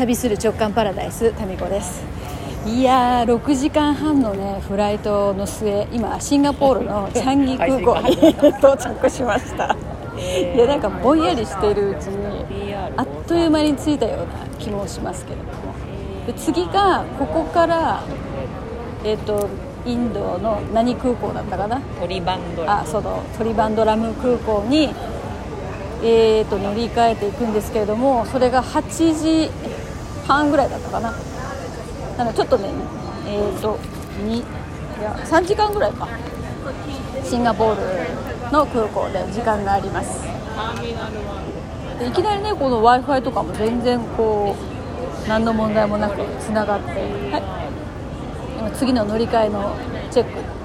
旅する直感パラダイスタミコです。いやー6時間半のねフライトの末今シンガポールのチャンギ空港に到着しました。いやなんかぼんやりしているうちにあっという間に着いたような気もしますけれども。で次がここからえっ、とインドの何空港だったかな？トリバンドラあそうだトリバンドラム空港に、えー、と乗り換えていくんですけれどもそれが8時半ぐらいだったかな。なのでちょっとねえー、とにいや3時間ぐらいか。シンガポールの空港で時間があります。でいきなりねこの w i f i とかも全然こう何の問題もなくつながって、はい、今次の乗り換えのチェック。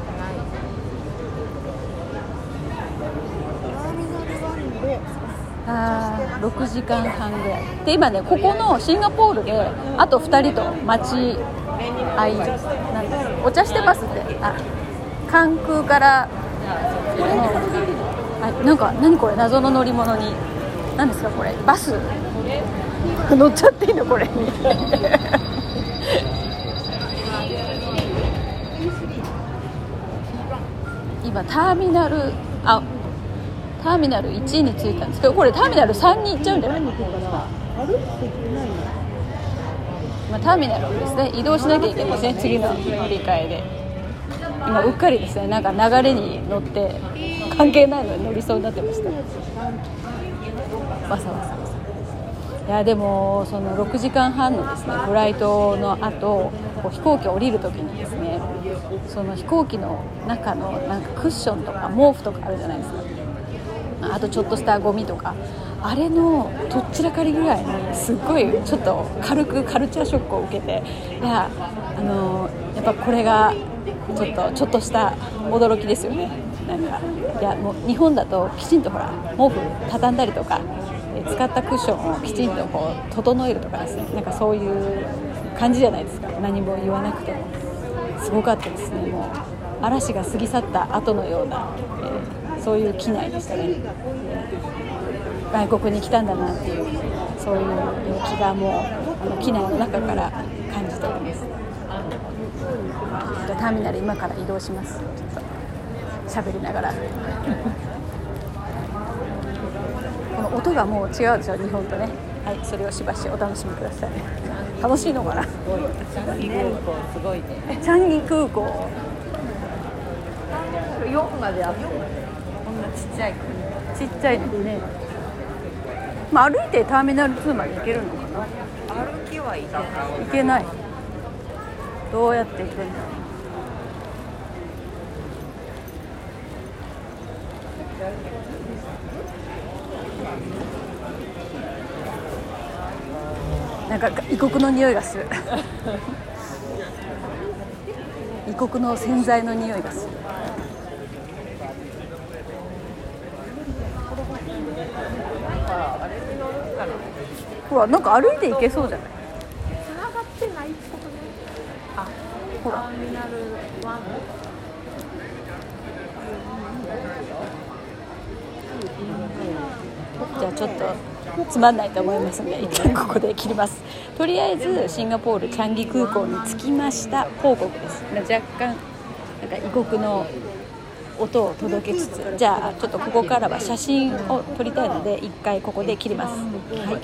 あ6時間半ぐらいで今ねここのシンガポールであと2人と待ち合いなんですお茶してますって。あ関空からあなんか何これ謎の乗り物に何ですかこれバス乗っちゃっていいのこれに今ターミナルあターミナル1に着いたんですけどこれターミナル3に行っちゃうんじゃない？まあ、ターミナルをですね移動しなきゃいけないですね次の乗り換えで今うっかりですね。なんか流れに乗って関係ないのに乗りそうになってました。わさわさいやでもその6時間半のですねフライトの後こう飛行機降りる時にですねその飛行機の中のなんかクッションとか毛布とかあるじゃないですか。あとちょっとしたゴミとか。あれのとっちらかりぐらいにすっごいちょっと軽くカルチャーショックを受けて。いやあのやっぱこれがちょっとちょっとした驚きですよね。なんかいやもう日本だときちんとほら毛布畳んだりとか使ったクッションをきちんとこう整えるとかですね。なんかそういう感じじゃないですか。何も言わなくても。すごかったですねもう。嵐が過ぎ去った後のような、えー、そういう機内でしたね。外国に来たんだなっていうそういう気がもうあの機内の中から感じております。ターミナル今から移動します。ちょっと喋りながら。この音がもう違うでしょ日本とね。はい。それをしばしお楽しみください。楽しいのかな？チャンギ空港すごいねチャンギ空港4まであってこんなちっちゃい国ちっちゃいですね。まあ歩いてターミナル2まで行けるのかな。歩きはいけない。行けないどうやって行くんだろうなんか異国の匂いがする。異国の洗剤の匂いがする。ほらなんか歩いて行けそうじゃない？繋がってないってことね。あほら。ターミナル1じゃあちょっとつまんないと思いますので一旦ここで切ります。とりあえずシンガポールチャンギ空港に着きました。報告です。若干なんか異国の音を届けつつじゃあちょっとここからは写真を撮りたいので一回ここで切ります、はい。